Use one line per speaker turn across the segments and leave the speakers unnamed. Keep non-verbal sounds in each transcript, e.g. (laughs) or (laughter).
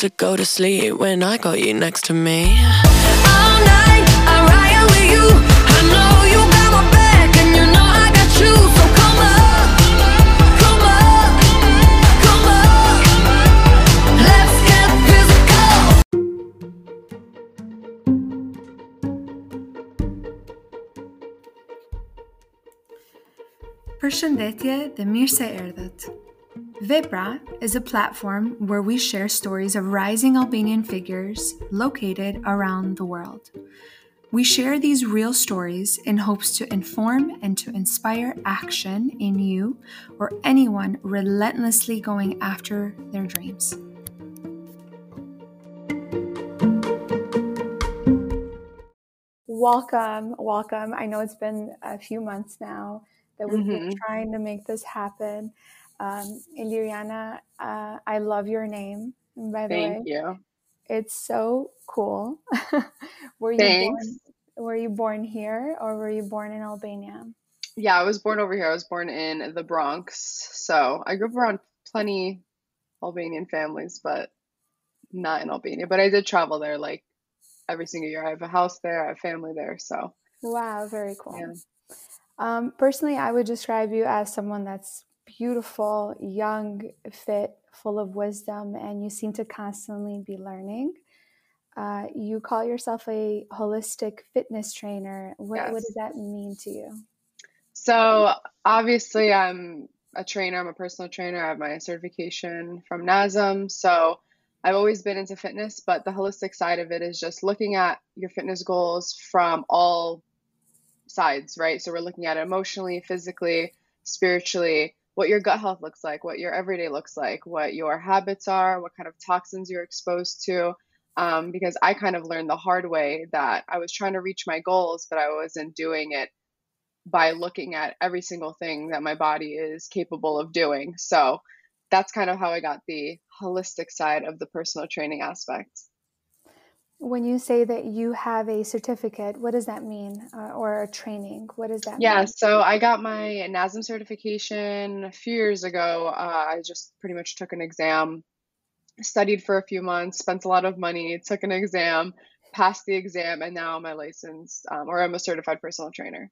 to go to sleep when I got you next to me. All night, I ride with you. I know you got my back, and you know I got you. So come up, come up, come up. Let's get physical.
Përshëndetje dhe mirë se erdhët. Vepra is a platform where we share stories of rising Albanian figures located around the world. We share these real stories in hopes to inform and to inspire action in you or anyone relentlessly going after their dreams. Welcome, welcome. I know it's been a few months now that we've been
Mhm.
trying to make this happen. Um, Iliriana, uh, I love your name. By the way,
Thank you.
it's so cool. (laughs) were you born? Were you born here or were you born in Albania?
Yeah, I was born over here. I was born in the Bronx. So I grew up around plenty Albanian families, but not in Albania. But I did travel there like every single year. I have a house there, I have family there. So
Wow, very cool.
yeah.
Um, personally, I would describe you as someone that's beautiful, young, fit, full of wisdom, and you seem to constantly be learning. Uh, you call yourself a holistic fitness trainer. What, what does that mean to you?
So obviously I'm a trainer, I'm a personal trainer. I have my certification from NASM. So I've always been into fitness, but the holistic side of it is just looking at your fitness goals from all sides, right? So we're looking at it emotionally, physically, spiritually, what your gut health looks like, what your everyday looks like, what your habits are, what kind of toxins you're exposed to. Um, because I kind of learned the hard way that I was trying to reach my goals, but I wasn't doing it by looking at every single thing that my body is capable of doing. So that's kind of how I got the holistic side of the personal training aspect.
When you say that you have a certificate, what does that mean? Uh, or a training? What does that
Yeah,
mean?
so I got my NASM certification a few years ago. Uh, I just pretty much took an exam, studied for a few months, spent a lot of money, took an exam, passed the exam, and now I'm a licensed um, or I'm a certified personal trainer.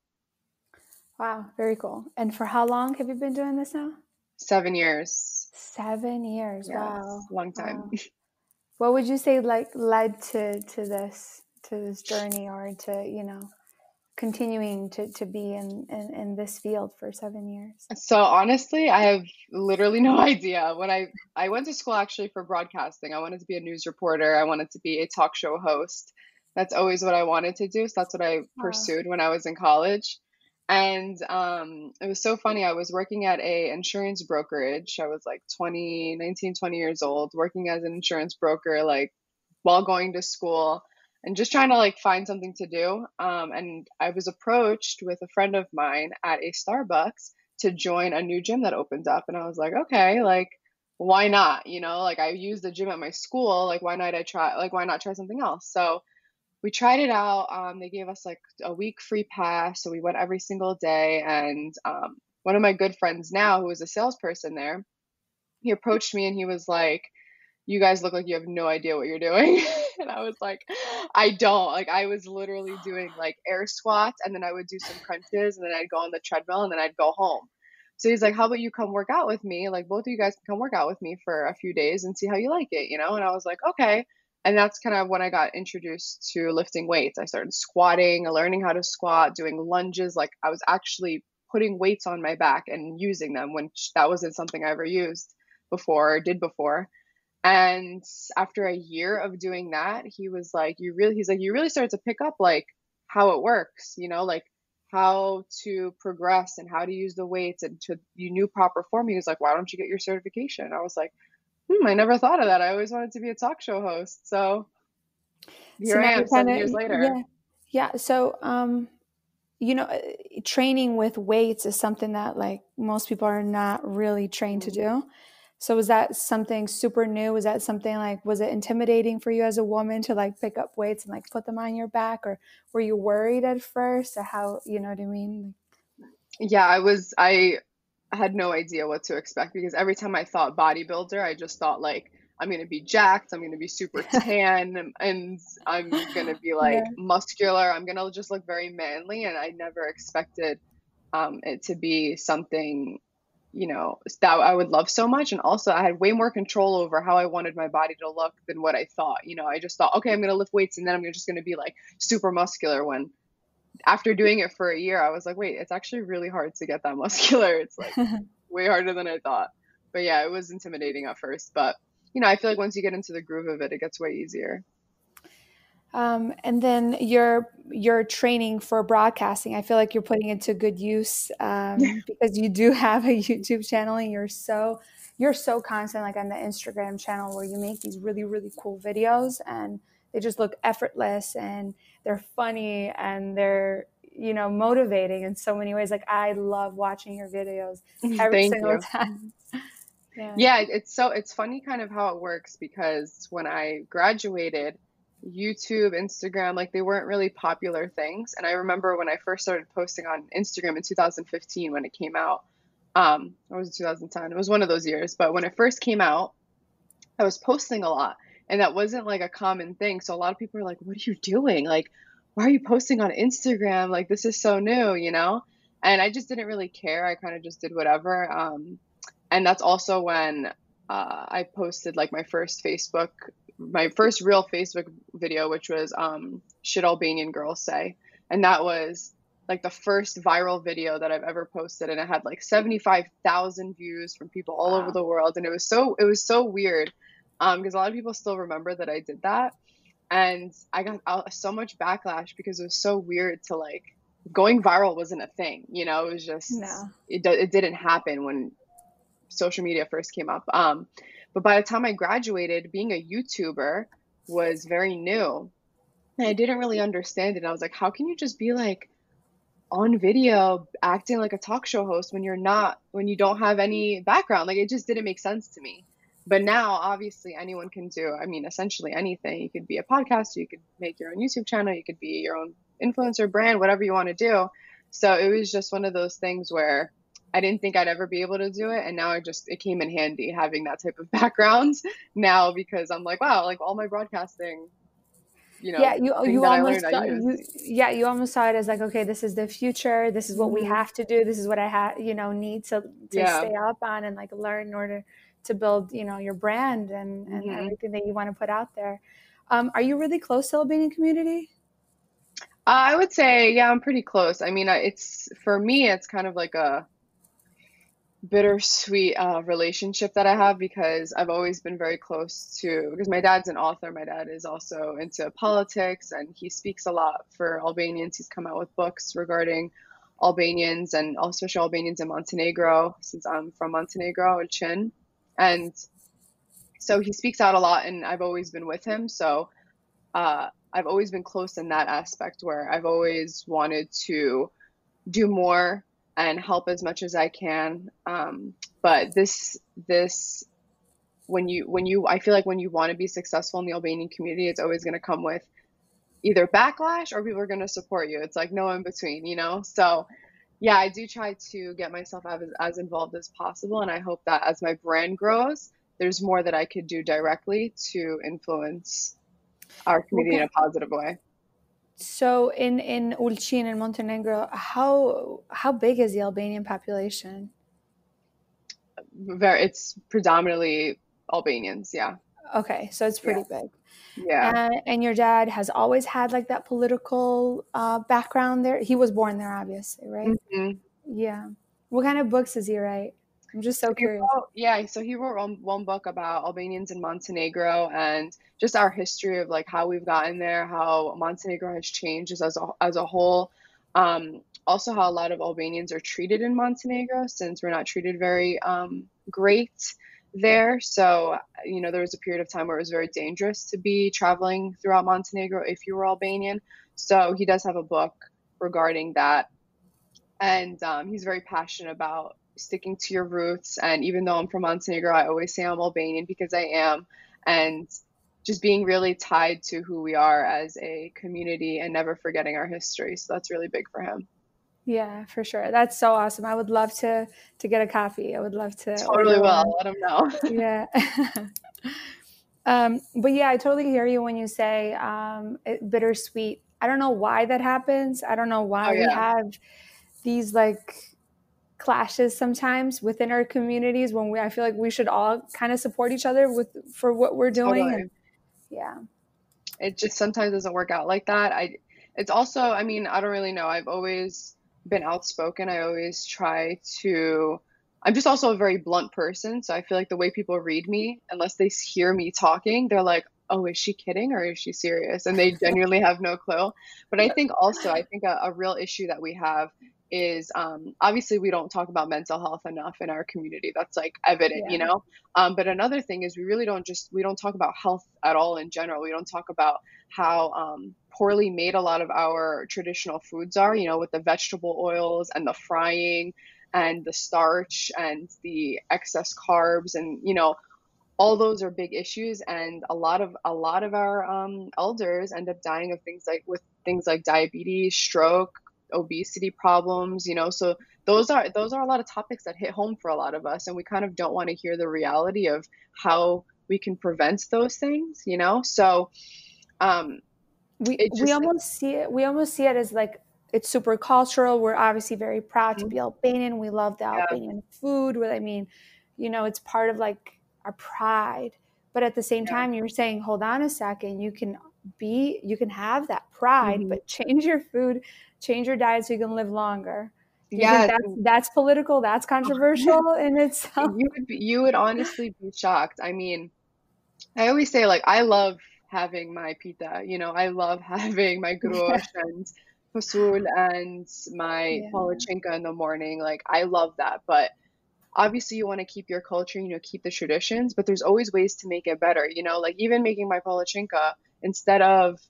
Wow, very cool. And for how long have you been doing this now?
Seven years.
Seven years.
Yes,
Wow.
long time.
Wow. (laughs) What would you say like led to to this to this journey or to, you know, continuing to, to be in, in, in this field for seven years?
So honestly, I have literally no (laughs) idea. When I I went to school actually for broadcasting, I wanted to be a news reporter. I wanted to be a talk show host. That's always what I wanted to do. So that's what I pursued when I was in college. And um, it was so funny. I was working at a insurance brokerage. I was like 20, 19, 20 years old, working as an insurance broker, like while going to school and just trying to like find something to do. Um, and I was approached with a friend of mine at a Starbucks to join a new gym that opened up. And I was like, okay, like, why not? You know, like I use the gym at my school. Like, why not I try, like, why not try something else? So we tried it out. Um, they gave us like a week free pass. So we went every single day. And um, one of my good friends now, who is a salesperson there, he approached me and he was like, you guys look like you have no idea what you're doing. (laughs) and I was like, I don't. Like, I was literally doing like air squats and then I would do some crunches and then I'd go on the treadmill and then I'd go home. So he's like, How about you come work out with me? Like, both of you guys can come work out with me for a few days and see how you like it, you know? And I was like, Okay. And that's kind of when I got introduced to lifting weights. I started squatting, learning how to squat, doing lunges. Like, I was actually putting weights on my back and using them when that wasn't something I ever used before or did before. And after a year of doing that, he was like, You really, he's like, You really started to pick up like how it works, you know, like how to progress and how to use the weights and to you knew proper form. He was like, Why don't you get your certification? I was like, Hmm, I never thought of that. I always wanted to be a talk show host. So
So
here I am seven years later.
yeah. Yeah, so um you know, uh, training with weights is something that like most people are not really trained to
Mhm.
do. So was that something super new? Was that something like was it intimidating for you as a woman to like pick up weights and like put them on your back or were you worried at first or how, you know what I mean?
Yeah, I was I had no idea what to expect because every time I thought bodybuilder, I just thought like I'm gonna be jacked. I'm gonna be super (laughs) tan, and I'm gonna be like
Yeah.
muscular. I'm gonna just look very manly, and I never expected um, it to be something, you know, that I would love so much. And also, I had way more control over how I wanted my body to look than what I thought. You know, I just thought, okay, I'm gonna lift weights, and then I'm just gonna be like super muscular. When after doing it for a year, I was like, wait, it's actually really hard to get that (laughs) muscular. It's like (laughs) way harder than I thought. But yeah, it was intimidating at first, but you know, I feel like once you get into the groove of it, it gets way easier.
Um, and then your your training for broadcasting, I feel like you're putting it to good use um, (laughs) because you do have a YouTube channel and you're so you're so constant, like on the Instagram channel where you make these really really cool videos and they just look effortless and they're funny and they're you know motivating in so many ways. Like I love watching your videos (laughs) every
Thank
single
you.
time. (laughs) Yeah.
Yeah, it's so it's funny kind of how it works because when I graduated, YouTube, Instagram, like they weren't really popular things. And I remember when I first started posting on Instagram in 2015 when it came out. Um, or was it 2010? It was one of those years. But when it first came out, I was posting a lot, and that wasn't like a common thing. So a lot of people are like, "What are you doing? Like, why are you posting on Instagram? Like, this is so new, you know?" And I just didn't really care. I kind of just did whatever. Um, and that's also when uh, I posted like my first Facebook, my first real Facebook video, which was um, "Should Albanian Girls Say," and that was like the first viral video that I've ever posted, and it had like seventy five thousand views from people all over the world, and it was so it was so weird um, because a lot of people still remember that I did that, and I got out so much backlash because it was so weird to like going viral wasn't a thing, you know, it was just
No.
it it didn't happen when social media first came up. Um, but by the time I graduated, being a YouTuber was very new. And I didn't really understand it. I was like, how can you just be like on video acting like a talk show host when you're not, when you don't have any background? Like it just didn't make sense to me. But now, obviously, anyone can do, I mean, essentially anything. You could be a podcaster, you could make your own YouTube channel, you could be your own influencer brand, whatever you want to do. So it was just one of those things where I didn't think I'd ever be able to do it. And now I just, it came in handy having that type of (laughs) background now because I'm like, wow, like all my broadcasting, you know,
yeah you you almost saw, you, yeah you almost saw it as like okay this is the future this is what we
Mhm.
have to do this is what i have you know need to to
Yeah.
stay up on and like learn in order to build you know your brand and and
Mhm.
everything that you want to put out there um, are you really close to the albanian community
Uh, I would say, yeah, I'm pretty close. I mean, it's for me, it's kind of like a bittersweet uh, relationship that I have because I've always been very close to, because my dad's an author. My dad is also into politics and he speaks a lot for Albanians. He's come out with books regarding Albanians and also especially Albanians in Montenegro, since I'm from Montenegro and Chin. And so he speaks out a lot, and I've always been with him. So uh, I've always been close in that aspect where I've always wanted to do more and help as much as I can. Um, but this this when you when you I feel like when you want to be successful in the Albanian community, it's always going to come with either backlash or people are going to support you. It's like no in between, you know. So yeah, I do try to get myself as, as involved as possible, and I hope that as my brand grows, there's more that I could do directly to influence our community in a positive way.
so in in Ulqin in montenegro how how big is the albanian population
Very, it's predominantly Albanians. Yeah,
okay so it's pretty big
yeah.
and, and your dad has always had like that political uh, background there he was born there obviously right
Mhm.
Yeah. What kind of books does he write? I'm just so curious.
wrote- yeah, so he wrote one, one book about Albanians in Montenegro and just our history of like how we've gotten there, how Montenegro has changed as a, as a whole. Um, also, how a lot of Albanians are treated in Montenegro since we're not treated very um, great there. So, you know, there was a period of time where it was very dangerous to be traveling throughout Montenegro if you were Albanian. So, he does have a book regarding that. And um, he's very passionate about sticking to your roots. And even though I'm from Montenegro, I always say I'm Albanian because I am. And just being really tied to who we are as a community and never forgetting our history. So that's really big for him.
Yeah, for sure. That's so awesome. I would love to to get a copy. I would love to
Totally will. Let him know.
Yeah. (laughs) Um, but yeah, I totally hear you when you say um, it, bittersweet. I don't know why that happens. I don't know why
Oh,
we have these like clashes sometimes within our communities when we I feel like we should all kind of support each other with for what we're doing.
Totally.
And, yeah.
it just sometimes doesn't work out like that. I it's also, I mean, I don't really know. I've always been outspoken. I always try to I'm just also a very blunt person, so I feel like the way people read me, unless they hear me talking, they're like, "Oh, is she kidding or is she serious?" And they genuinely have no clue. But I think also, I think a, a real issue that we have is um, obviously we don't talk about mental health enough in our community. That's like evident, you know. Um, but another thing is we really don't just we don't talk about health at all in general. We don't talk about how um, poorly made a lot of our traditional foods are. You know, with the vegetable oils and the frying and the starch and the excess carbs and you know all those are big issues. And a lot of a lot of our um, elders end up dying of things like with things like diabetes stroke obesity problems you know. So those are those are a lot of topics that hit home for a lot of us. And we kind of don't want to hear the reality of how we can prevent those things you know. So um
we
it
we almost see it we almost see it as like it's super cultural. We're obviously very proud to
Mhm.
be albanian. We love the
yeah.
Albanian food well, i mean you know it's part of like our pride. But at the same
yeah.
time you're saying hold on a second you can be you can have that pride
hmm
but change your food change your diet so you can live longer. Do you think
yes.
that's that's political that's controversial (laughs) in itself?
You would be, you would honestly be shocked. I mean I always say like I love having my pita, you know, I love (laughs) having my (laughs) grush and fasul and my
yeah.
polachinka in the morning. Like I love that, but obviously you want to keep your culture, you know, keep the traditions, but there's always ways to make it better, you know, like even making my polachinka instead of,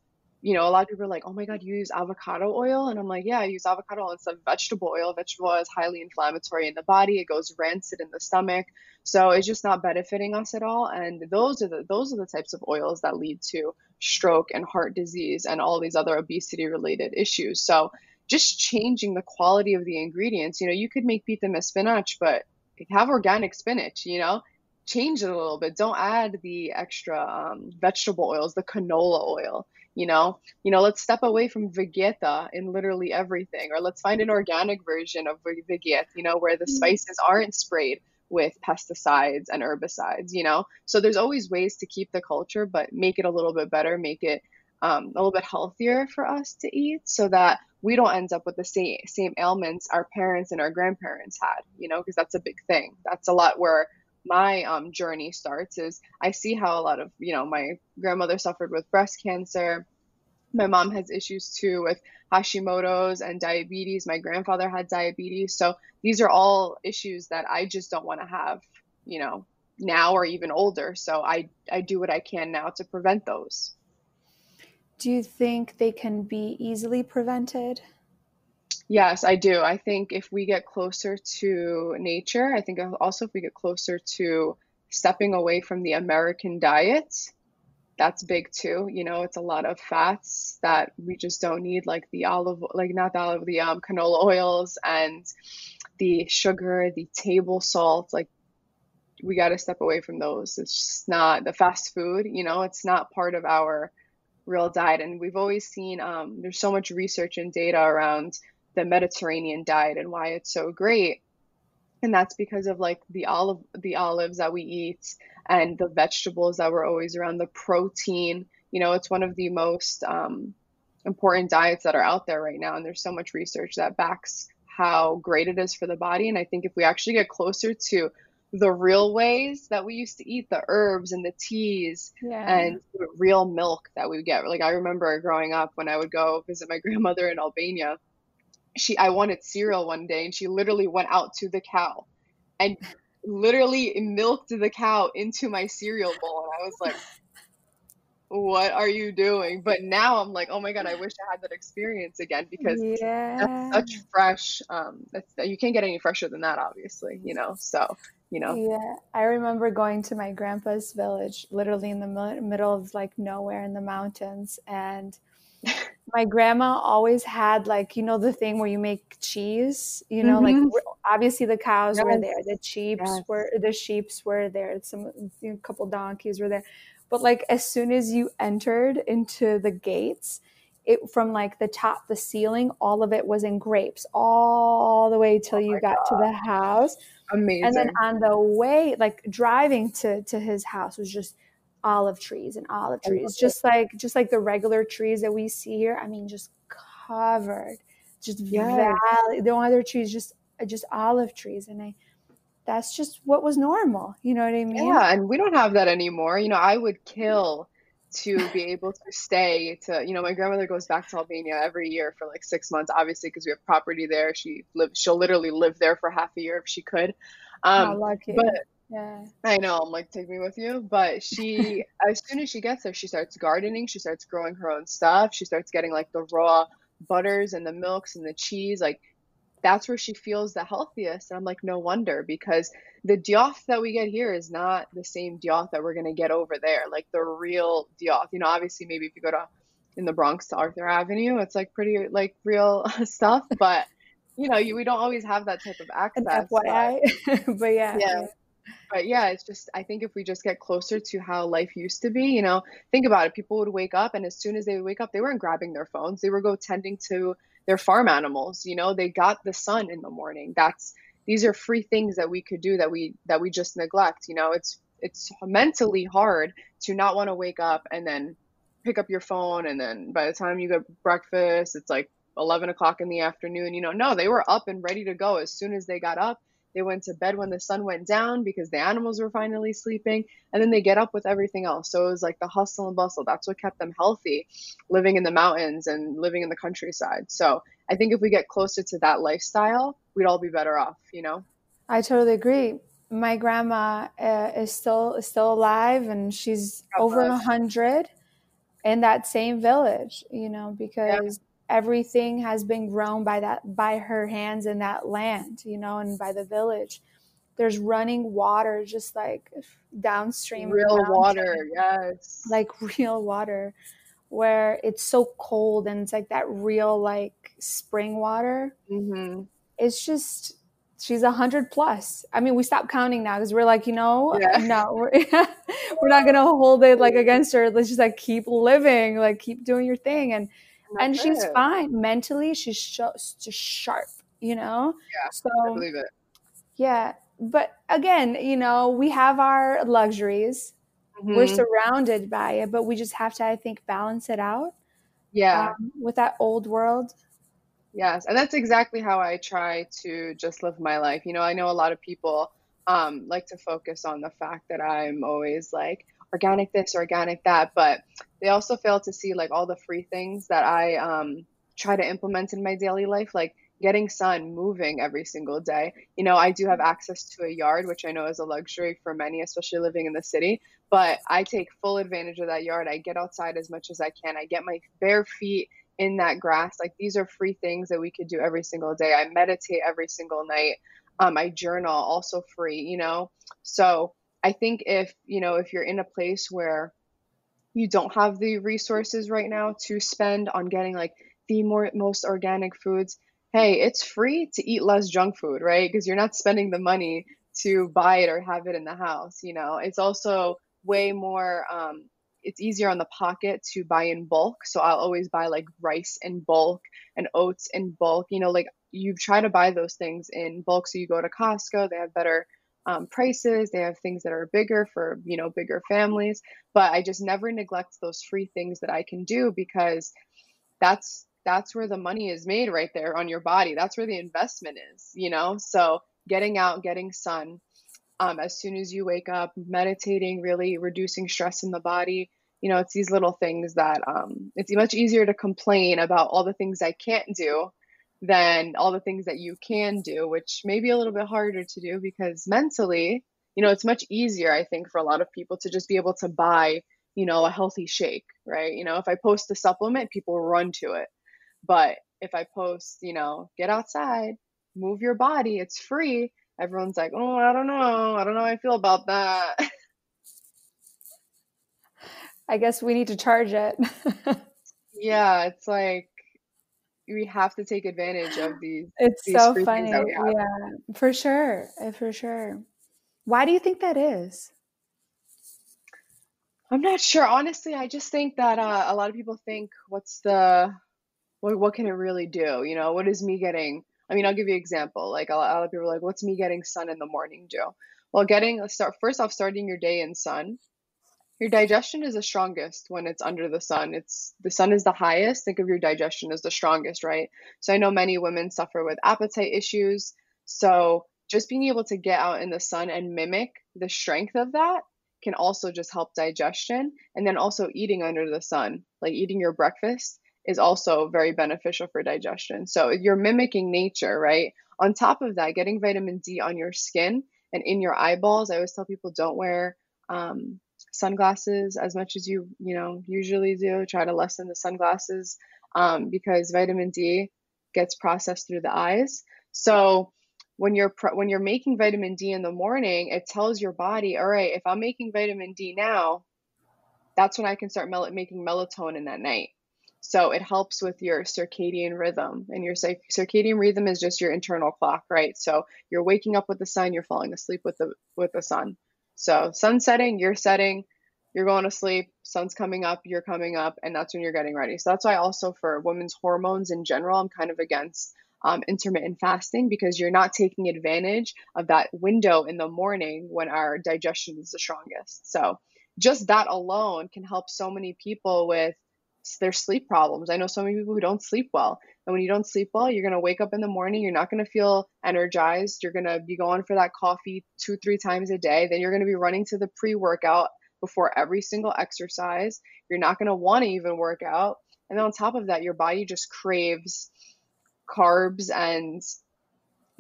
you know, a lot of people are like, "Oh my God, you use avocado oil?" And I'm like, "Yeah, I use avocado oil instead of vegetable oil. Vegetable oil is highly inflammatory in the body. It goes rancid in the stomach. So it's just not benefiting us at all. And those are the those are the types of oils that lead to stroke and heart disease and all these other obesity related issues. So just changing the quality of the ingredients. You know, you could make pita with spinach, but have organic spinach, you know? Change it a little bit. Don't add the extra um, vegetable oils, the canola oil, you know? You know, let's step away from vegeta in literally everything, or let's find an organic version of ve- vegeta, you know, where the spices aren't sprayed with pesticides and herbicides, you know? So there's always ways to keep the culture, but make it a little bit better, make it um, a little bit healthier for us to eat so that we don't end up with the same same ailments our parents and our grandparents had, you know, because that's a big thing. That's a lot where my um, journey starts is I see how a lot of, you know, my grandmother suffered with breast cancer. My mom has issues too with Hashimoto's and diabetes. My grandfather had diabetes. So these are all issues that I just don't want to have, you know, now or even older. So I I do what I can now to prevent those.
do you think they can be easily prevented
Yes, I do. I think if we get closer to nature, I think also if we get closer to stepping away from the American diet, that's big too. You know, it's a lot of fats that we just don't need, like the olive, like not the olive, the um, canola oils and the sugar, the table salt. Like we got to step away from those. It's just not the fast food, you know, it's not part of our real diet. And we've always seen um, there's so much research and data around the Mediterranean diet and why it's so great. And that's because of like the olive the olives that we eat and the vegetables that were always around, the protein. You know, it's one of the most um, important diets that are out there right now. And there's so much research that backs how great it is for the body. And I think if we actually get closer to the real ways that we used to eat the herbs and the teas
yeah
and the real milk that we would get. Like I remember growing up when I would go visit my (laughs) grandmother in Albania, she I wanted cereal one day and she literally went out to the cow and literally milked the cow into my cereal bowl and I was like, "What are you doing?" But now I'm like, "Oh my God, I wish I had that experience again because that's such fresh um that's you can't get any fresher than that obviously, you know. So, you know.
Yeah, I remember going to my grandpa's village, literally in the middle of like nowhere in the mountains, and my grandma always had like you know the thing where you make cheese, you know, like
Mhm.
w- obviously the cows were there, the sheeps
Yes.
were the sheeps were there, some a couple donkeys were there, but like as soon as you entered into the gates, it from like the top, the ceiling, all of it was in grapes, all the way till
Oh
you got to the house.
Amazing.
And then on the way, like driving to to his house was just olive trees and olive trees,
it.
just like just like the regular trees that we see here. I mean, just covered, just
Yes.
valley. The other trees just just olive trees, and I that's just what was normal. You know what I mean?
Yeah, and we don't have that anymore. You know, I would kill to be (laughs) able to stay to, you know, my grandmother goes back to Albania every year for like six months, obviously, because we have property there. She lives, she'll literally live there for half a year if she could. Um,
lucky.
but
yeah.
I know, I'm like, take me with you. But she, (laughs) as soon as she gets there, she starts gardening. She starts growing her own stuff. She starts getting like the raw butters and the milks and the cheese. Like, that's where she feels the healthiest. And I'm like, no wonder, because the djath that we get here is not the same djath that we're going to get over there. Like, the real djath. You know, obviously, maybe if you go to in the Bronx to Arthur Avenue, it's like pretty like real (laughs) stuff. But, you know, you, we don't always have that type of
An
access. But
FYI. (laughs) but yeah.
yeah. But yeah, it's just, I think if we just get closer to how life used to be, you know, think about it. People would wake up, and as soon as they would wake up, they weren't grabbing their phones. They were go tending to their farm animals. You know, they got the sun in the morning. That's, these are free things that we could do that we, that we just neglect. You know, it's, it's mentally hard to not want to wake up and then pick up your phone. And then by the time you get breakfast, it's like 11 o'clock in the afternoon. You know, no, they were up and ready to go as soon as they got up. They went to bed when the sun went down because the animals were finally sleeping, and then they get up with everything else. So it was like the hustle and bustle. That's what kept them healthy, living in the mountains and living in the countryside. So I think if we get closer to that lifestyle, we'd all be better off, you know?
I totally agree. My grandma uh, is still is still alive, and she's
God
over a hundred in that same village. You know, because everything has been grown by that by her hands in that land. You know, and by the village. There's running water just like downstream
Real
mountain
water, yes.
like (laughs) real water where it's so cold and it's like that real like spring water
hmm
it's just she's a hundred plus i mean we stopped counting now because we're like you know
Yeah.
no (laughs) we're, we're not gonna hold it like against her let's just like keep living like keep doing your thing and and
That's
she's fine mentally she's sh- just sharp you know
Yeah,
so
I believe it.
yeah but again you know we have our luxuries we're
Mhm.
surrounded by it but we just have to i think balance it out
Yeah.
um, with that old world
Yes, and that's exactly how I try to just live my life. You know, I know a lot of people um, like to focus on the fact that I'm always like organic this, or organic that, but they also fail to see like all the free things that I um, try to implement in my daily life, like getting sun, moving every single day. You know, I do have access to a yard, which I know is a luxury for many, especially living in the city, but I take full advantage of that yard. I get outside as much as I can. I get my bare feet in that grass. Like these are free things that we could do every single day. I meditate every single night. Um, I journal, also free, you know? So I think if, you know, if you're in a place where you don't have the resources right now to spend on getting like the more most organic foods, hey, it's free to eat less junk food, right? Because you're not spending the money to buy it or have it in the house, you know? It's also way more um, it's easier on the pocket to buy in bulk. So I'll always buy like rice in bulk and oats in bulk. You know, like you try to buy those things in bulk. So you go to Costco, they have better um, prices. They have things that are bigger for, you know, bigger families. But I just never neglect those free things that I can do because that's that's where the money is made right there on your body. That's where the investment is, you know? So getting out, getting sun, um, as soon as you wake up, meditating, really reducing stress in the body. You know, it's these little things that um, it's much easier to complain about all the things I can't do than all the things that you can do, which may be a little bit harder to do because mentally, you know, it's much easier, I think, for a lot of people to just be able to buy, you know, a healthy shake, right? You know, if I post a supplement, people run to it. But if I post, you know, get outside, move your body, it's free, everyone's like, oh, I don't know. I don't know how I feel about that. (laughs)
I guess we need to charge it. (laughs)
yeah, it's like we have to take advantage of these
it's
these
so funny.
that we have.
Yeah, for sure. uh, For sure. Why do you think that is?
I'm not sure. Honestly, I just think that uh, a lot of people think, what's the, what, what can it really do? You know, what is me getting? I mean, I'll give you an example. Like a lot, a lot of people are like, what's me getting sun in the morning do? Well, getting start first off, starting your day in sun. Your digestion is the strongest when it's under the sun. It's the sun is the highest. Think of your digestion as the strongest, right? So I know many women suffer with appetite issues. So just being able to get out in the sun and mimic the strength of that can also just help digestion. And then also eating under the sun, like eating your breakfast, is also very beneficial for digestion. So you're mimicking nature, right? On top of that, getting vitamin D on your skin and in your eyeballs. I always tell people don't wear um, sunglasses as much as you you know usually do. Try to lessen the sunglasses um, because vitamin D gets processed through the eyes. So when you're when you're making vitamin D in the morning, it tells your body, all right, if I'm making vitamin D now, that's when I can start mel- making melatonin at night. So it helps with your circadian rhythm, and your circadian rhythm is just your internal clock, right? So you're waking up with the sun, you're falling asleep with the with the sun. So sun setting, you're setting, you're going to sleep, sun's coming up, you're coming up, and that's when you're getting ready. So that's why also for women's hormones in general, I'm kind of against um, intermittent fasting because you're not taking advantage of that window in the morning when our digestion is the strongest. So, just that alone can help so many people with their sleep problems. I know so many people who don't sleep well. And when you don't sleep well, you're going to wake up in the morning, you're not going to feel energized. You're going to be going for that coffee two, three times a day. Then you're going to be running to the pre workout before every single exercise. You're not going to want to even work out. And then on top of that, your body just craves carbs and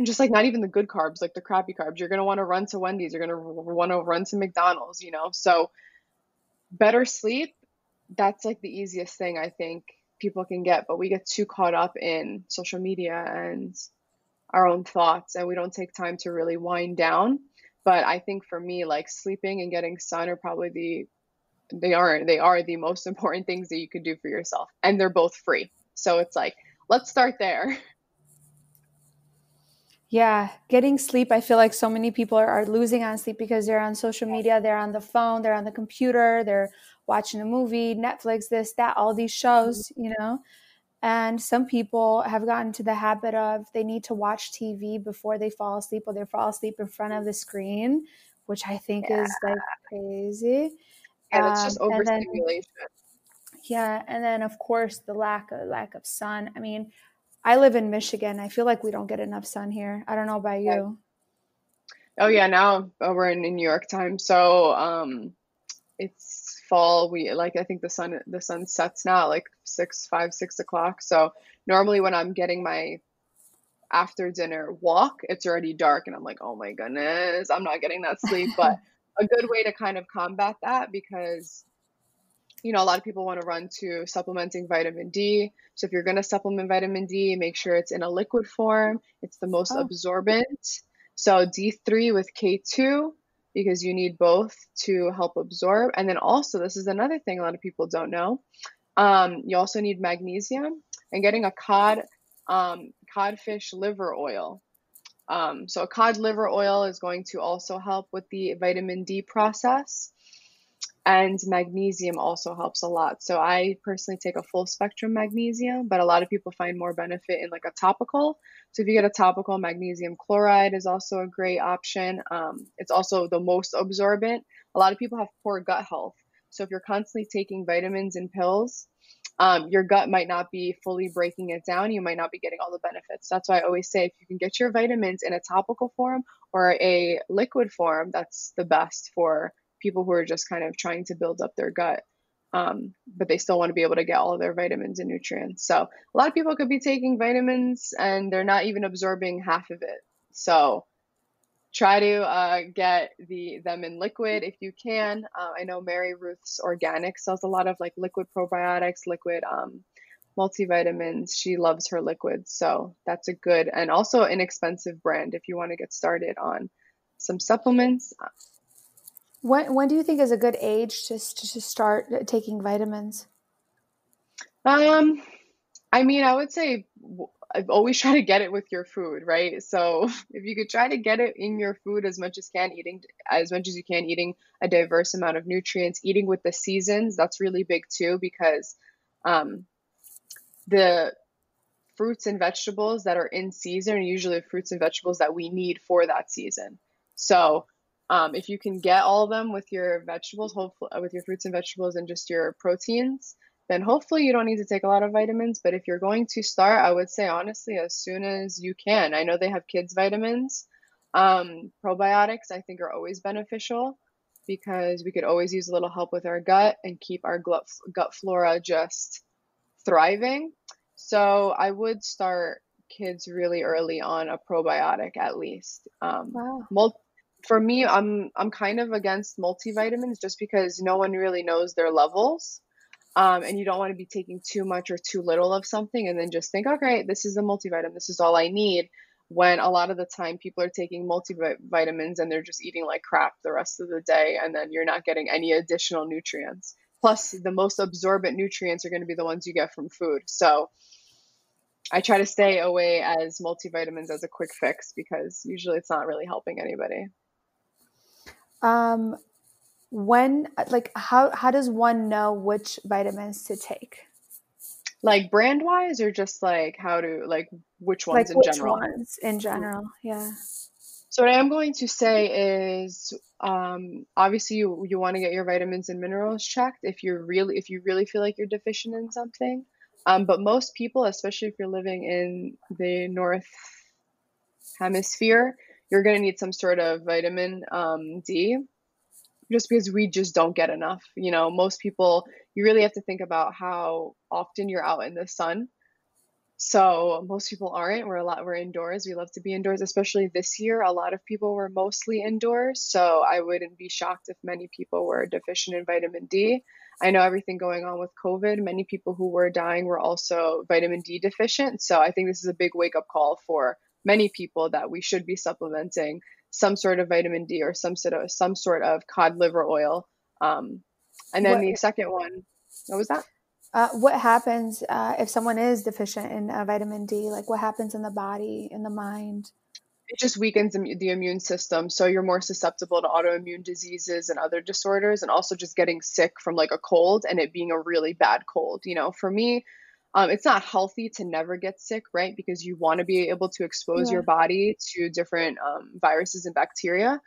just like not even the good carbs, like the crappy carbs. You're going to want to run to Wendy's, you're going to want to run to McDonald's, you know? So, better sleep, that's like the easiest thing I think people can get. But we get too caught up in social media and our own thoughts, and we don't take time to really wind down. But I think for me, like sleeping and getting sun are probably the they aren't they are the most (laughs) important things that you can do for yourself and they're both free so it's like let's start there.
Yeah, getting sleep. I feel like so many people are, are losing on sleep because they're on social media, they're on the phone, they're on the computer, they're watching a movie, Netflix, this, that, all these shows, you know. And some people have gotten to the habit of they need to watch TV before they fall asleep or they fall asleep in front of the screen, which I think yeah. is like crazy.
Yeah, it's just um, overstimulation.
Yeah, and then of course the lack of lack of sun. I mean, I live in Michigan. I feel like we don't get enough sun here. I don't know about you.
Oh yeah, now we're in New York time, so um, it's fall. We like I think the sun the sun sets now like six, five, six o'clock. So normally when I'm getting my after dinner walk, it's already dark, and I'm like, oh my goodness, I'm not getting that sleep. but (laughs) a good way to kind of combat that because you know, a lot of people want to run to supplementing vitamin D. So if you're going to supplement vitamin D, make sure it's in a liquid form. It's the most oh. absorbent. So D3 with K2 because you need both to help absorb. And then also, this is another thing a lot of people don't know. Um, you also need magnesium and getting a cod um, codfish liver oil. Um, so a cod liver oil is going to also help with the vitamin D process and magnesium also helps a lot. So I personally take a full spectrum magnesium, but a lot of people find more benefit in like a topical. So if you get a topical, magnesium chloride is also a great option. Um, it's also the most absorbent. A lot of people have poor gut health. So if you're constantly taking vitamins and pills, um, your gut might not be fully breaking it down. You might not be getting all the benefits. That's why I always say if you can get your vitamins in a topical form or a liquid form, that's the best for people who are just kind of trying to build up their gut. Um, but they still want to be able to get all of their vitamins and nutrients. So a lot of people could be taking vitamins and they're not even absorbing half of it. So try to uh, get the them in liquid if you can. Uh, I know Mary Ruth's Organic sells a lot of like liquid probiotics, liquid um, multivitamins. She loves her liquids, so that's a good and also inexpensive brand if you want to get started on some supplements.
When when do you think is a good age to, to start taking vitamins?
Um, I mean, I would say I've always try to get it with your food, right? So if you could try to get it in your food as much as can, eating as much as you can, eating a diverse amount of nutrients, eating with the seasons, that's really big too because um, the fruits and vegetables that are in season are usually fruits and vegetables that we need for that season. So um, if you can get all of them with your vegetables, hopefully with your fruits and vegetables and just your proteins, then hopefully you don't need to take a lot of vitamins. But if you're going to start, I would say honestly, as soon as you can. I know they have kids' vitamins. Um, probiotics, I think, are always beneficial because we could always use a little help with our gut and keep our gut, gut flora just thriving. So I would start kids really early on a probiotic at least. Um, wow. Mul- for me, I'm I'm kind of against multivitamins just because no one really knows their levels. Um, and you don't want to be taking too much or too little of something and then just think, okay, this is a multivitamin, this is all I need. When a lot of the time people are taking multivitamins and they're just eating like crap the rest of the day, and then you're not getting any additional nutrients. Plus, the most absorbent nutrients are going to be the ones you get from food. So, I try to stay away as multivitamins as a quick fix because usually it's not really helping anybody.
Um, when like how how does one know which vitamins to take?
Like brand wise or just like how to like which ones
like
in
which
general?
ones in general yeah.
So what i am going to say is um, obviously you, you want to get your vitamins and minerals checked if you're really if you really feel like you're deficient in something. Um, but most people especially if you're living in the north hemisphere you're going to need some sort of vitamin um, d just because we just don't get enough. You know, most people, you really have to think about how often you're out in the sun. So most people aren't. We're a lot. We're indoors. We love to be indoors, especially this year. A lot of people were mostly indoors. So I wouldn't be shocked if many people were deficient in vitamin D. I know everything going on with COVID. Many people who were dying were also vitamin D deficient. So I think this is a big wake up call for many people that we should be supplementing some sort of vitamin D or some sort of some sort of cod liver oil. Um, and then what, the second one, what was that?
Uh, what happens uh, if someone is deficient in uh, vitamin D? Like what happens in the body, in the mind?
It just weakens the immune system, so you're more susceptible to autoimmune diseases and other disorders, and also just getting sick from like a cold and it being a really bad cold. You know, for me, um, it's not healthy to never get sick, right? Because you want to be able to expose yeah. your body to different um, viruses and bacteria.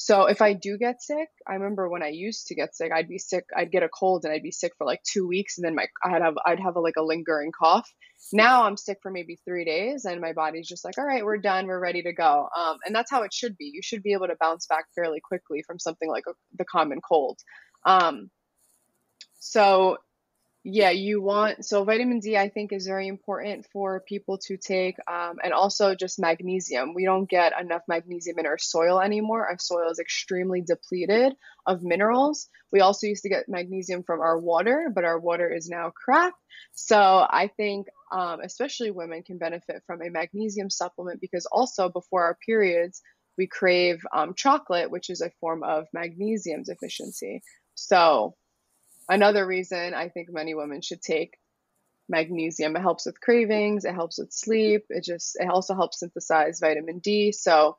So if I do get sick, I remember when I used to get sick, I'd be sick, I'd get a cold and I'd be sick for like two weeks, and then my I'd have I'd have a, like a lingering cough. Now I'm sick for maybe three days, and my body's just like, all right, we're done, we're ready to go. Um, and that's how it should be. You should be able to bounce back fairly quickly from something like a, the common cold. Um, so yeah, you want so vitamin D, I think, is very important for people to take, um, and also just magnesium. We don't get enough magnesium in our soil anymore. Our soil is extremely depleted of minerals. We also used to get magnesium from our water, but our water is now crap. So I think, um, especially women, can benefit from a magnesium supplement because also before our periods, we crave um, chocolate, which is a form of magnesium deficiency. So another reason I think many women should take magnesium. It helps with cravings, it helps with sleep, it just it also helps synthesize vitamin D. So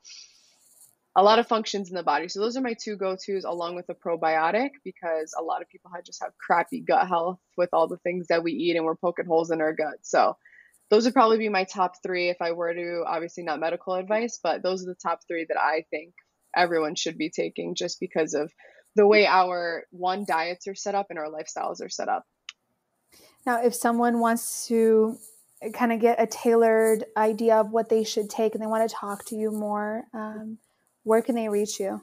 a lot of functions in the body. So those are my two go-tos along with a probiotic because a lot of people just have crappy gut health with all the things that we eat and we're poking holes in our gut. So those would probably be my top three if I were to obviously not medical advice, but those are the top three that I think everyone should be taking just because of the way our one diets are set up and our lifestyles are set up.
Now, if someone wants to kind of get a tailored idea of what they should take and they want to talk to you more, um, where can they reach you?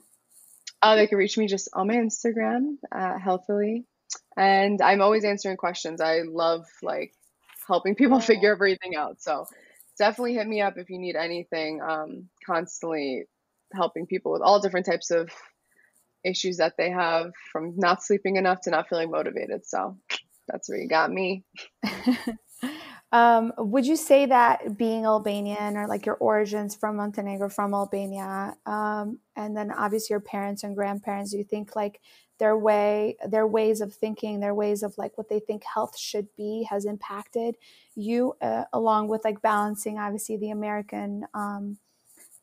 Uh, they can reach me just on my Instagram, uh, healthily, and I'm always answering questions. I love like helping people (laughs) figure everything out. So definitely hit me up if you need anything. Um, constantly helping people with all different types of issues that they have from not sleeping enough to not feeling motivated. So that's where you got me. (laughs)
Um, would you say that being Albanian or like your origins from Montenegro, from Albania, um, and then obviously your parents and grandparents, do you think like their way, their ways of thinking, their ways of like what they think health should be has impacted you, uh, along with like balancing obviously the American um,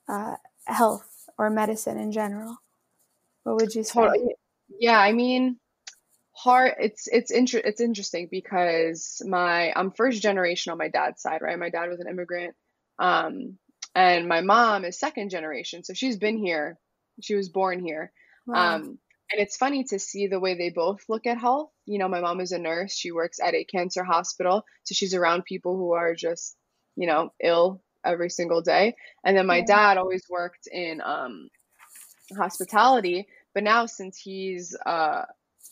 uh, health or medicine in general? What would you say?
Totally. Yeah, I mean, hard. It's it's inter- it's interesting because my I'm first generation on my dad's side, right? My dad was an immigrant, um, and my mom is second generation, so she's been here. She was born here.
Wow.
Um, and it's funny to see the way they both look at health. You know, my mom is a nurse. She works at a cancer hospital, so she's around people who are just, you know, ill every single day. And then my
Yeah.
dad always worked in um, hospitality, but now since he's uh,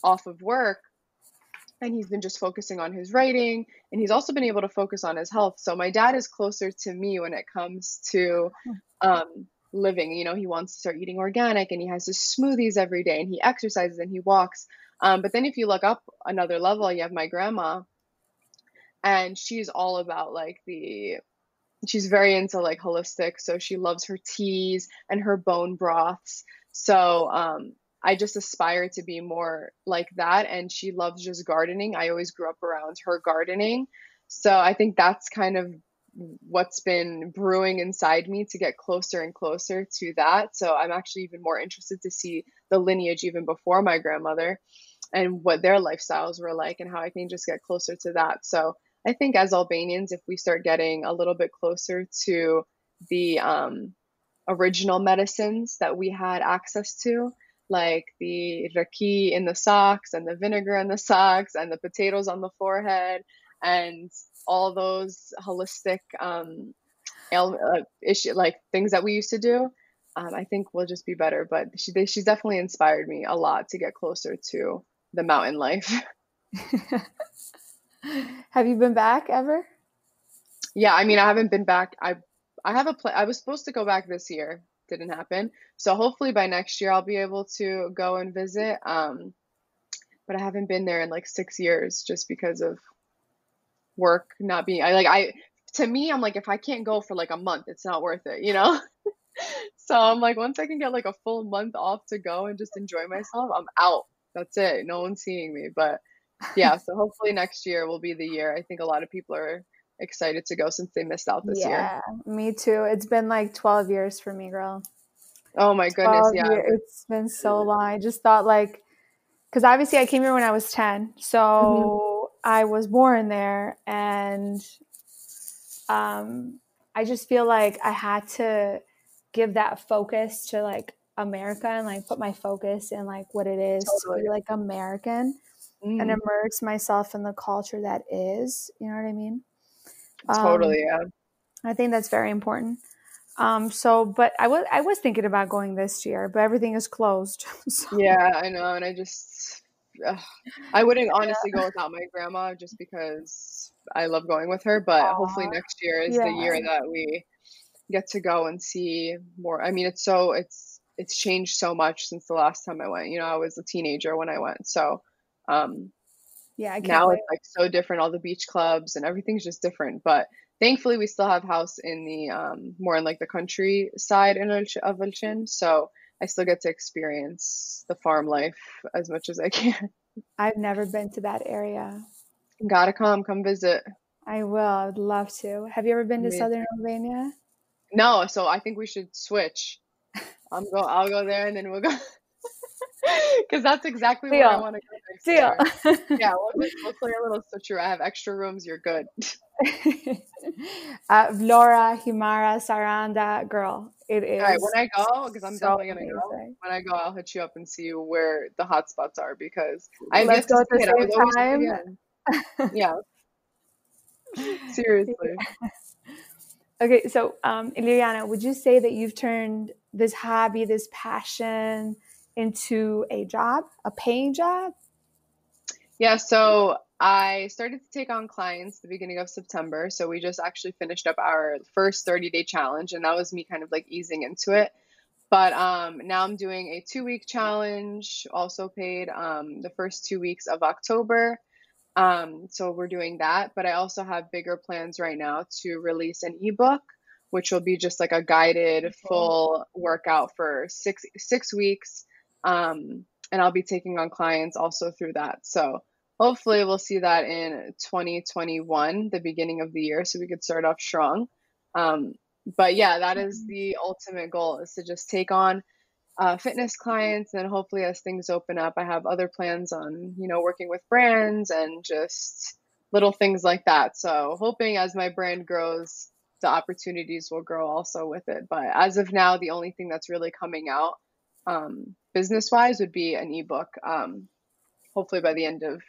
off of work and he's been just focusing on his writing and he's also been able to focus on his health. So my dad is closer to me when it comes to um, living. You know, he wants to start eating organic and he has his smoothies every day and he exercises and he walks. Um, but then if you look up another level, you have my grandma and she's all about like the she's very into like holistic so she loves her teas and her bone broths. So um i just aspire to be more like that and she loves just gardening. I always grew up around her gardening. So i think that's kind of what's been brewing inside me to get closer and closer to that. So i'm actually even more interested to see the lineage even before my grandmother and what their lifestyles were like and how i can just get closer to that. So I think as Albanians, if we start getting a little bit closer to the um, original medicines that we had access to, like the raki in the socks and the vinegar in the socks and the potatoes on the forehead and all those holistic um, ail- uh, issue like things that we used to do, um, I think we'll just be better. But she, they, she's definitely inspired me a lot to get closer to the mountain life. (laughs)
Have you been back ever?
Yeah, I mean, I haven't been back. I I have a pla I was supposed to go back this year. Didn't happen. So hopefully by next year I'll be able to go and visit. Um, but I haven't been there in like six years just because of work not being I like I to me I'm like if I can't go for like a month, it's not worth it, you know? (laughs) So I'm like once I can get like a full month off to go and just enjoy myself, I'm out. That's it. No one's seeing me. But yeah, so hopefully next year will be the year. I think a lot of people are excited to go since they missed out this year.
Yeah, me too. It's been like 12 years for me, girl.
Oh my goodness, yeah.
year- It's been so long. I just thought like, because obviously I came here when I was 10. So I was born there and um, I just feel like I had to give that focus to like America and like put my focus in like what it is to be like American and
Mm,
immerse myself in the culture that is. You know what I mean? Um,
totally, yeah.
I think that's very important. Um, so, but I was I was thinking about going this year, but everything is closed. (laughs) so,
Yeah, I know, and I just ugh, I wouldn't honestly go without my grandma just because I love going with her, but hopefully next year is the year that we get to go and see more. I mean, it's so it's it's changed so much since the last time I went. You know, I was a teenager when I went. So, um
yeah, I
now
wait.
it's like so different all the beach clubs and everything's just different but thankfully we still have house in the um more in like the countryside in of Ulqin so I still get to experience the farm life as much as I can (laughs)
I've never been to that area.
gotta come come visit
I will. I would love to. Have you ever been to Southern Albania?
no so I think we should switch (laughs) I'm go I'll go there and then we'll go (laughs) (laughs) because that's exactly where I want to go next
Deal.
year (laughs) yeah we'll, just, we'll play a little switcheroo I have extra rooms you're good (laughs)
uh, Vlora, Himara, Saranda, girl. It is
All right, when I go, because I'm
so
definitely gonna go.
amazing.
When I go, I'll hit you up and see where the hot spots are because I've
Let's go at the. Same
always
time.
again. Yeah, seriously.
Okay, so um, Liliana, would you say that you've turned this hobby, this passion, into a job, a paying job?
Yeah, so I started to take on clients the beginning of September. So we just actually finished up our first 30 day challenge, and that was me kind of like easing into it. But um, now I'm doing a two week challenge, also paid um, the first two weeks of October. Um, so we're doing that. But I also have bigger plans right now to release an ebook, which will be just like a guided full workout for six six weeks. Um, and I'll be taking on clients also through that. So hopefully we'll see that in 2021, the beginning of the year, so we could start off strong. Um, but yeah, that is
Mhm.
the ultimate goal is to just take on uh, fitness clients and hopefully as things open up i have other plans on you know working with brands and just little things like that so hoping as my brand grows the opportunities will grow also with it but as of now the only thing that's really coming out um, business wise would be an ebook um, hopefully by the end of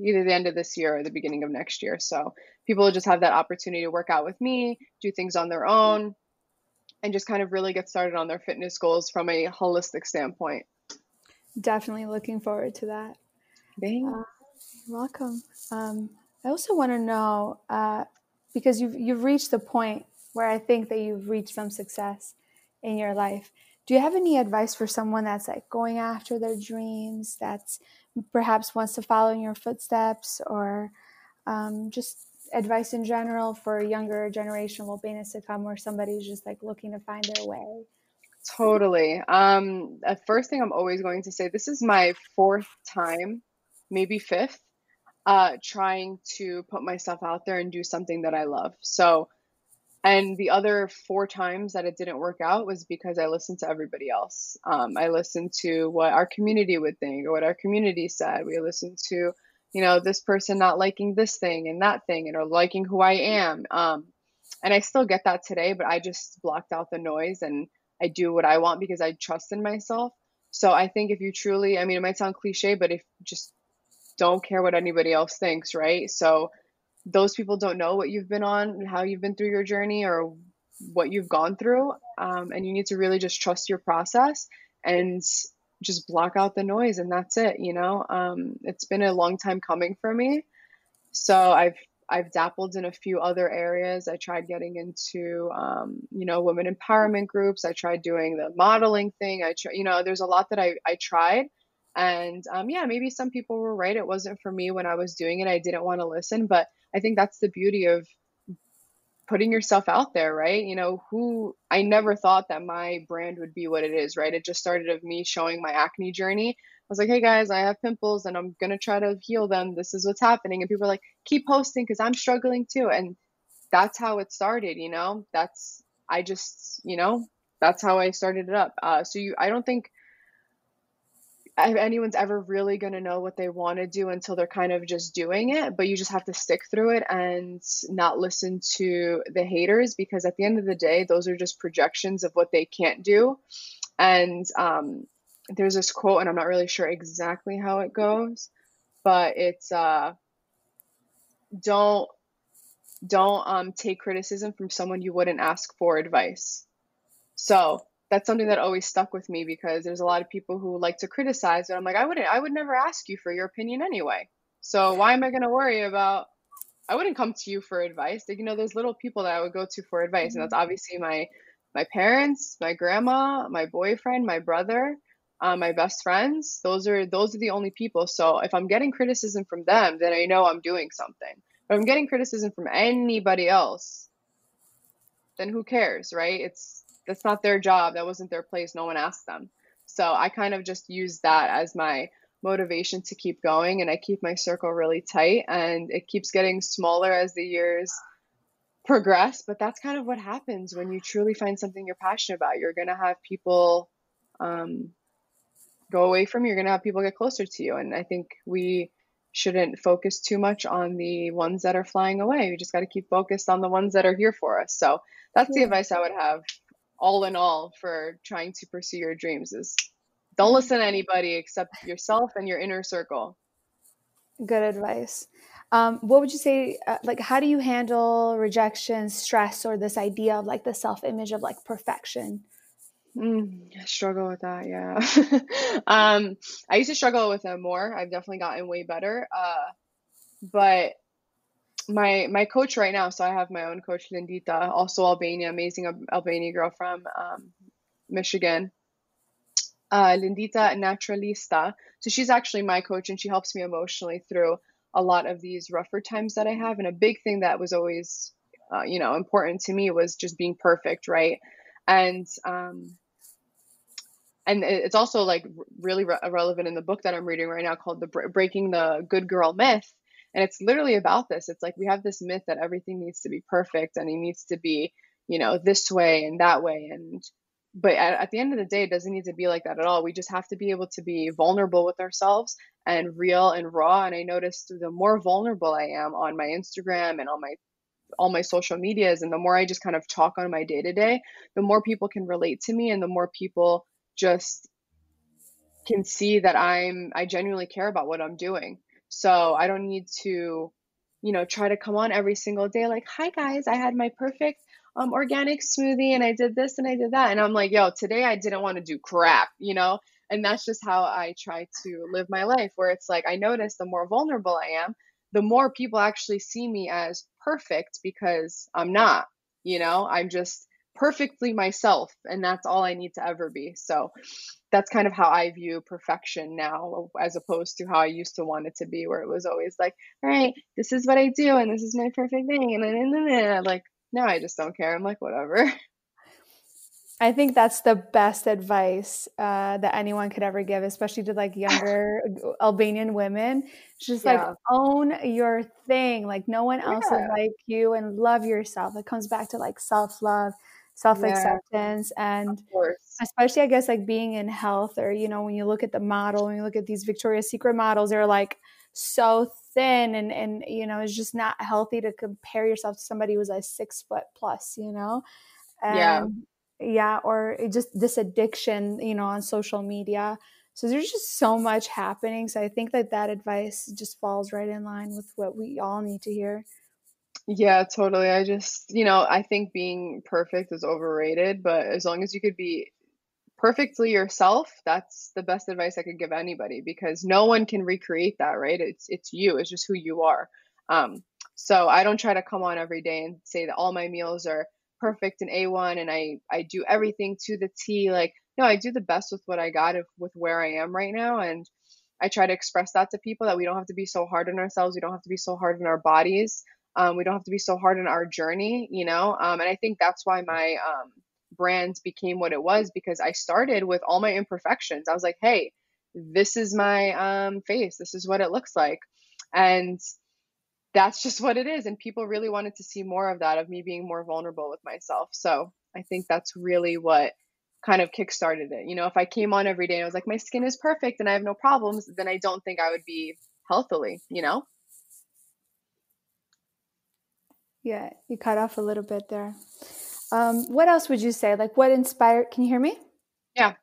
either the end of this year or the beginning of next year so people will just have that opportunity to work out with me do things on their own and just kind of really get started on their fitness goals from a holistic standpoint.
Definitely looking forward to that.
Thanks.
Uh, welcome. Um, I also want to know uh, because you've you've reached the point where I think that you've reached some success in your life. Do you have any advice for someone that's like going after their dreams, that's perhaps wants to follow in your footsteps, or um, just advice in general for a younger generation of Albanians to come, where somebody's just like looking to find their way?
Totally. Um, the first thing I'm always going to say, this is my fourth time, maybe fifth, uh, trying to put myself out there and do something that I love. So, and the other four times that it didn't work out was because I listened to everybody else. Um, I listened to what our community would think or what our community said. We listened to, you know, this person not liking this thing and that thing and or liking who I am. Um, and I still get that today, but I just blocked out the noise and I do what I want because I trust in myself. So I think if you truly, I mean, it might sound cliche, but if just don't care what anybody else thinks, right? So those people don't know what you've been on how you've been through your journey or what you've gone through. Um, and you need to really just trust your process and just block out the noise and that's it you know? Um, it's been a long time coming for me. So i've i've dabbled in a few other areas. I tried getting into um, you know women empowerment groups. I tried doing the modeling thing. I try, you know there's a lot that i i tried. And um, yeah maybe some people were right. It wasn't for me when i was doing it. I didn't want to listen but i think that's the beauty of putting yourself out there, right? You know, who I never thought that my brand would be what it is, right? It just started of me showing my acne journey. I was like, hey guys, I have pimples and I'm gonna try to heal them. This is what's happening. And people are like, keep posting because I'm struggling too. And that's how it started, you know? That's I just, you know, that's how I started it up. Uh, so you I don't think if anyone's ever really going to know what they want to do until they're kind of just doing it but you just have to stick through it and not listen to the haters because at the end of the day those are just projections of what they can't do. And um, there's this quote and i'm not really sure exactly how it goes but it's uh, don't don't um, take criticism from someone you wouldn't ask for advice. So that's something that always stuck with me because there's a lot of people who like to criticize, but I'm like, I wouldn't, I would never ask you for your opinion anyway. So why am I going to worry about? I wouldn't come to you for advice. Like, you know, there's little people that I would go to for advice, and that's obviously my my parents, my grandma, my boyfriend, my brother, uh, my best friends. Those are those are the only people. So if I'm getting criticism from them, then I know I'm doing something. But if I'm getting criticism from anybody else, then who cares, right? It's that's not their job. That wasn't their place. No one asked them. So I kind of just use that as my motivation to keep going and I keep my circle really tight and it keeps getting smaller as the years progress, but that's kind of what happens when you truly find something you're passionate about. You're going to have people um, go away from you. You're going to have people get closer to you. And I think we shouldn't focus too much on the ones that are flying away. We just got to keep focused on the ones that are here for us. So that's the advice I would have all in all for trying to pursue your dreams is don't listen to anybody except yourself and your inner circle.
Good advice. Um, what would you say? Uh, like, how do you handle rejection, stress, or this idea of like the self image of like perfection?
Mm, I struggle with that, yeah. (laughs) um, I used to struggle with it more. I've definitely gotten way better. Uh, but my my coach right now, so I have my own coach, Lindita, also Albania, amazing Al- Albania girl from um, Michigan. Uh, Lindita Naturalista. So she's actually my coach and she helps me emotionally through a lot of these rougher times that I have. And a big thing that was always, uh, you know, important to me was just being perfect, right? And um, and it's also like really re- relevant in the book that I'm reading right now called the Breaking the Good Girl Myth. And it's literally about this. It's like we have this myth that everything needs to be perfect and it needs to be, you know, this way and that way. And but at, at, the end of the day it doesn't need to be like that at all we just have to be able to be vulnerable with ourselves and real and raw and i noticed the more vulnerable i am on my instagram and on my all my social medias and the more i just kind of talk on my day to day the more people can relate to me and the more people just can see that i'm i genuinely care about what i'm doing so i don't need to you know try to come on every single day like hi guys i had my perfect um, organic smoothie and I did this and I did that. And I'm like, yo, today I didn't want to do crap, you know? And that's just how I try to live my life, where it's like I notice the more vulnerable I am, the more people actually see me as perfect because I'm not, you know? I'm just perfectly myself and that's all I need to ever be. So that's kind of how I view perfection now as opposed to how I used to want it to be where it was always like, all right, this is what I do and this is my perfect thing and then in the minute, like now I just don't care. I'm like, whatever. (laughs)
I think that's the best advice uh, that anyone could ever give, especially to like younger (laughs) Albanian women. just yeah. like own your thing. Like no one else yeah. is like you and love yourself. It comes back to like self love, self acceptance, yeah. and especially I guess like being in health or, you know, when you look at the model, when you look at these Victoria's Secret models, they're like so thin and and you know it's just not healthy to compare yourself to somebody who's like six foot plus you know? And, yeah yeah or just this addiction you know on social media. So there's just so much happening. So i think that that advice just falls right in line with what we all need to hear
yeah totally. I just you know i think being perfect is overrated but as long as you could be perfectly yourself that's the best advice i could give anybody because no one can recreate that right? It's it's you it's just who you are. Um, so i don't try to come on every day and say that all my meals are perfect and a1 and i i do everything to the t like no i do the best with what i got if, with where i am right now and i try to express that to people that we don't have to be so hard on ourselves we don't have to be so hard on our bodies um, we don't have to be so hard on our journey you know um, and i think that's why my um, brand became what it was because I started with all my imperfections. I was like, hey, this is my um, face. This is what it looks like. And that's just what it is. And people really wanted to see more of that, of me being more vulnerable with myself. So I think that's really what kind of kickstarted it. You know, if I came on every day and I was like, my skin is perfect and I have no problems, then I don't think I would be healthily, you know?
Yeah, you cut off a little bit there. Um, what else would you say? Like, what inspired? Can you hear me?
Yeah.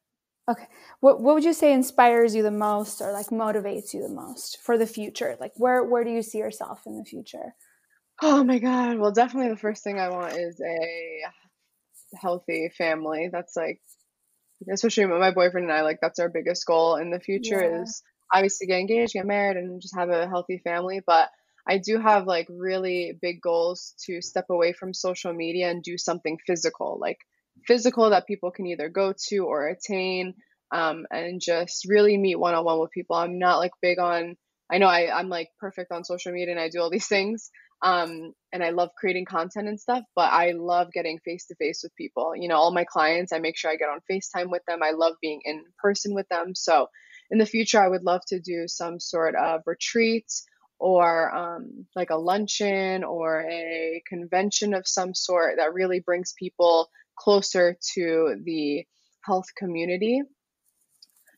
Okay. What What would you say inspires you the most, or like motivates you the most for the future? Like, where Where do you see yourself in the future?
Oh my God. Well, definitely the first thing I want is a healthy family. That's like, especially my boyfriend and I. Like, that's our biggest goal in the future yeah. is obviously get engaged, get married, and just have a healthy family. But I do have like really big goals to step away from social media and do something physical, like physical that people can either go to or attain, um, and just really meet one on one with people. I'm not like big on, I know I, I'm like perfect on social media and I do all these (laughs) things. Um, and I love creating content and stuff, but I love getting face to face with people. You know, all my clients, I make sure I get on FaceTime with them. I love being in person with them. So in the future, I would love to do some sort of retreats or um, like a luncheon or a convention of some sort that really brings people closer to the health community.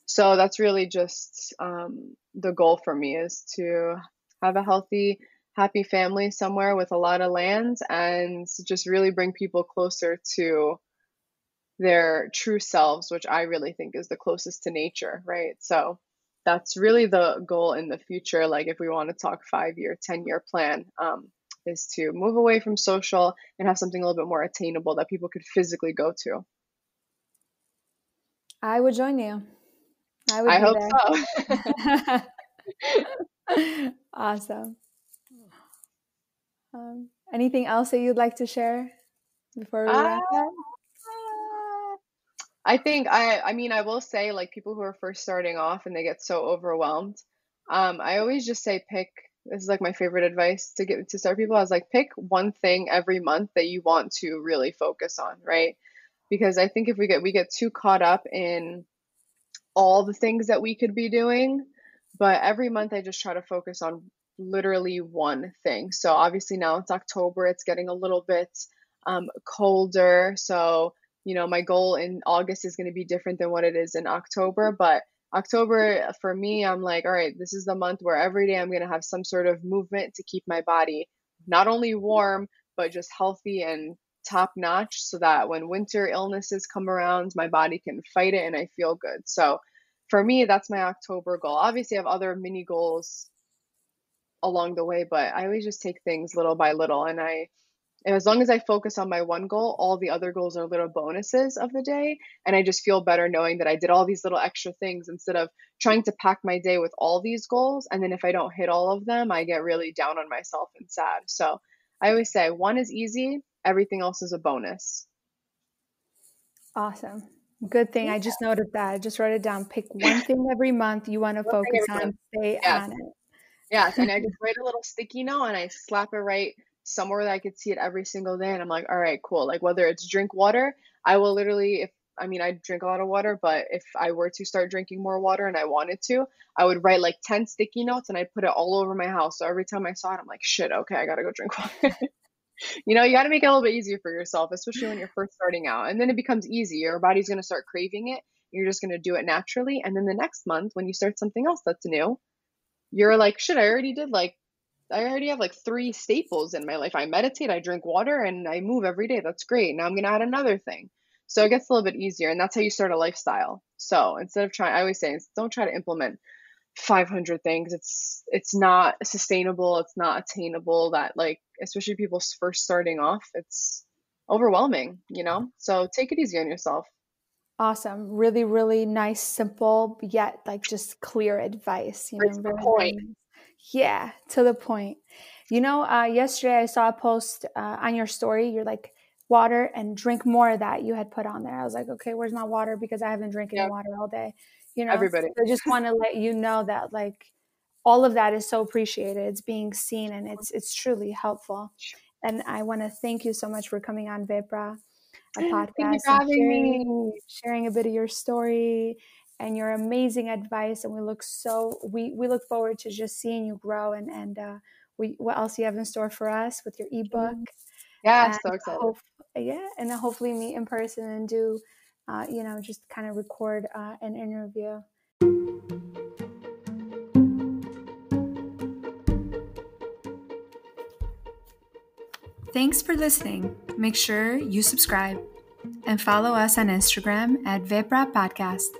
So that's really just um, the goal for me is to have a healthy, happy family somewhere with a lot of land and just really bring people closer to their true selves, which I really think is the closest to nature, right? So that's really the goal in the future. Like if we want to talk five year, 10 year plan, um, is to move away from social and have something a little bit more attainable that people could physically go to.
I would join you.
I would. I hope
so. (laughs) awesome. Um, anything else that you'd like to share before we wrap uh, up?
I think I I mean I will say like people who are first starting off and they get so overwhelmed. Um, I always just say pick this is like my favorite advice to get to start people. I was like, pick one thing every month that you want to really focus on, right? Because I think if we get we get too caught up in all the things that we could be doing, but every month I just try to focus on literally one thing. So obviously now it's October, it's getting a little bit um, colder. So, you know, my goal in August is going to be different than what it is in October, but October for me, I'm like, all right, this is the month where every day I'm going to have some sort of movement to keep my body not only warm, but just healthy and top notch so that when winter illnesses come around, my body can fight it and I feel good. So for me, that's my October goal. Obviously, I have other mini goals along the way, but I always just take things little by little. And I, and as long as I focus on my one goal, all the other goals are little bonuses of the day. And I just feel better knowing that I did all these little extra things instead of trying to pack my day with all these goals. And then if I don't hit all of them, I get really down on myself and sad. So I always say one is easy, everything else is a bonus.
Awesome. Good thing. Yeah. I just noted that. I just wrote it down. Pick one thing every month you want to focus on, stay yes. on it.
Yes, and I just write a little sticky note and I slap it right somewhere that I could see it every single day. And I'm like, all right, cool. Like whether it's drink water, I will literally, if I mean, I drink a lot of water, but if I were to start drinking more water and I wanted to, I would write like 10 sticky notes and I'd put it all over my house. So every time I saw it, I'm like, shit, okay, I gotta go drink water. (laughs) you know, you gotta make it a little bit easier for yourself, especially when you're first starting out. And then it becomes easy. Your body's gonna start craving it. You're just gonna do it naturally. And then the next month, when you start something else that's new, you're like, shit, I already did like, I already have like three staples in my life. I meditate, I drink water, and I move every day. That's great. Now I'm going to add another thing. So it gets a little bit easier. And that's how you start a lifestyle. So instead of trying, I always say, don't try to implement 500 things. It's, it's not sustainable. It's not attainable that like, especially people first starting off, it's overwhelming, you know? So take it easy on yourself.
Awesome. Really, really nice, simple, yet like just clear advice.
You know, point.
Yeah, to the point. You know, uh, yesterday I saw a post uh, on your story. You're like, water and drink more of that you had put on there. I was like, okay, where's my water? Because I haven't drinking yeah. water all day. You know,
everybody.
So I just want to let you know that like all of that is so appreciated. It's being seen and it's it's truly helpful. And I want to thank you so much for coming on Vipra a (gasps) podcast sharing, sharing a bit of your story and your amazing advice and we look so we we look forward to just seeing you grow and and uh we what else you have in store for us with your ebook
yeah so excited hope,
yeah and then hopefully meet in person and do uh you know just kind of record uh, an interview Thanks for listening. Make sure you subscribe and follow us on Instagram at Vipra Podcast.